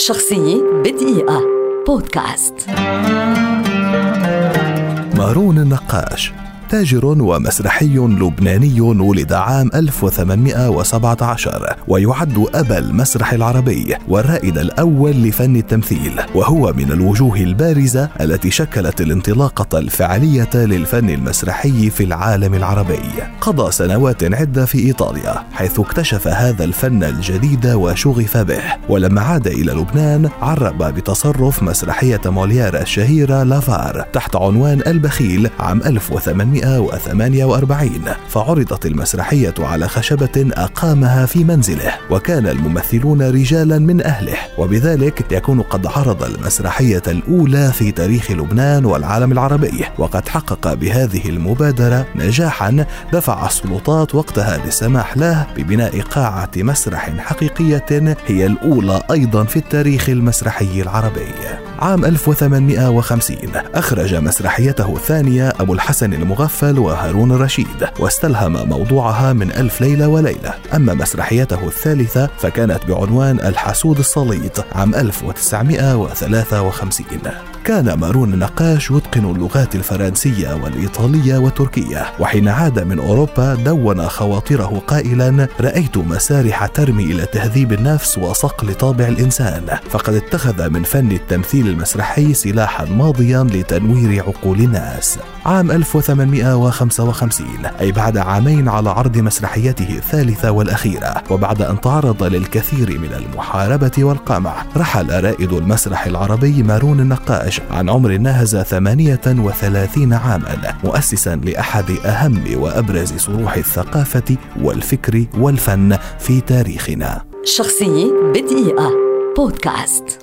شخصية بدقيقة. بودكاست. مارون النقاش. تاجر ومسرحي لبناني ولد عام 1817 ويعد أبا المسرح العربي والرائد الأول لفن التمثيل وهو من الوجوه البارزة التي شكلت الانطلاقة الفعلية للفن المسرحي في العالم العربي. قضى سنوات عدة في إيطاليا حيث اكتشف هذا الفن الجديد وشغف به ولما عاد إلى لبنان عرب بتصرف مسرحية موليير الشهيرة لافار تحت عنوان البخيل عام 1800 1948 فعرضت المسرحية على خشبة أقامها في منزله وكان الممثلون رجالا من أهله وبذلك يكون قد عرض المسرحية الأولى في تاريخ لبنان والعالم العربي وقد حقق بهذه المبادرة نجاحا دفع السلطات وقتها للسماح له ببناء قاعة مسرح حقيقية هي الأولى أيضا في التاريخ المسرحي العربي. عام 1850 أخرج مسرحيته الثانية أبو الحسن المغفل وهارون الرشيد واستلهم موضوعها من ألف ليلة وليلة. أما مسرحيته الثالثة فكانت بعنوان الحسود السليط عام 1953 كان مارون النقاش يتقن اللغات الفرنسية والإيطالية والتركية. وحين عاد من أوروبا دون خواطره قائلا رأيت مسارح ترمي إلى تهذيب النفس وصقل طابع الإنسان. فقد اتخذ من فن التمثيل المسرحي سلاحا ماضيا لتنوير عقول الناس. عام 1855 أي بعد عامين على عرض مسرحيته الثالثة والأخيرة وبعد أن تعرض للكثير من المحاربة والقمع رحل رائد المسرح العربي مارون النقاش عن عمر ناهز 38 عاما مؤسسا لأحد أهم وأبرز صروح الثقافة والفكر والفن في تاريخنا. شخصية بدقيقة. بودكاست.